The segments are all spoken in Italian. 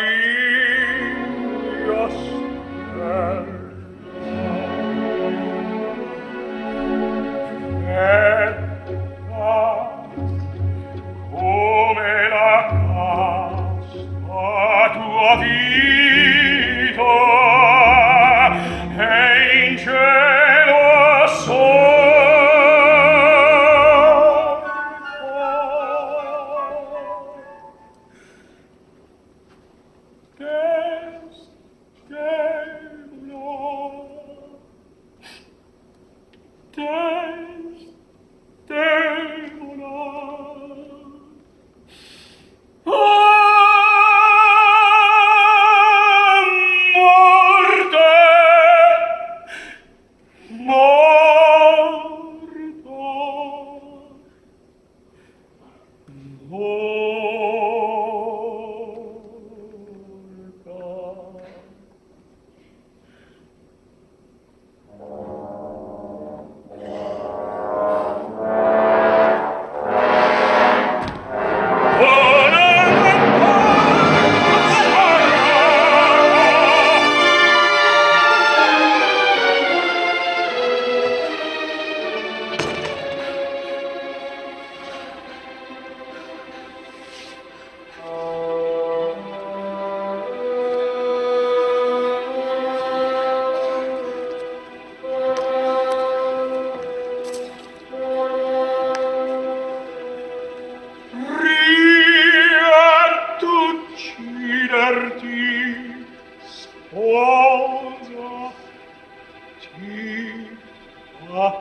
Hallelujah. Oh. Ach,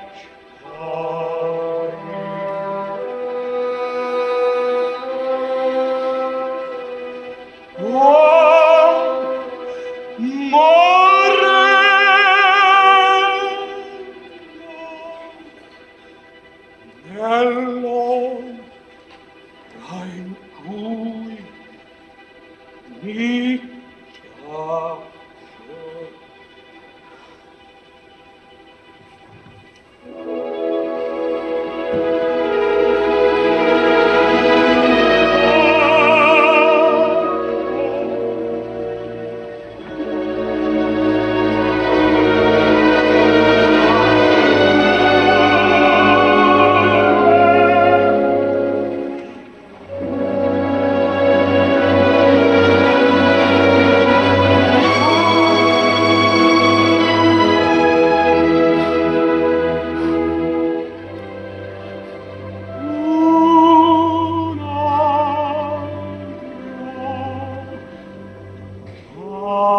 Oh.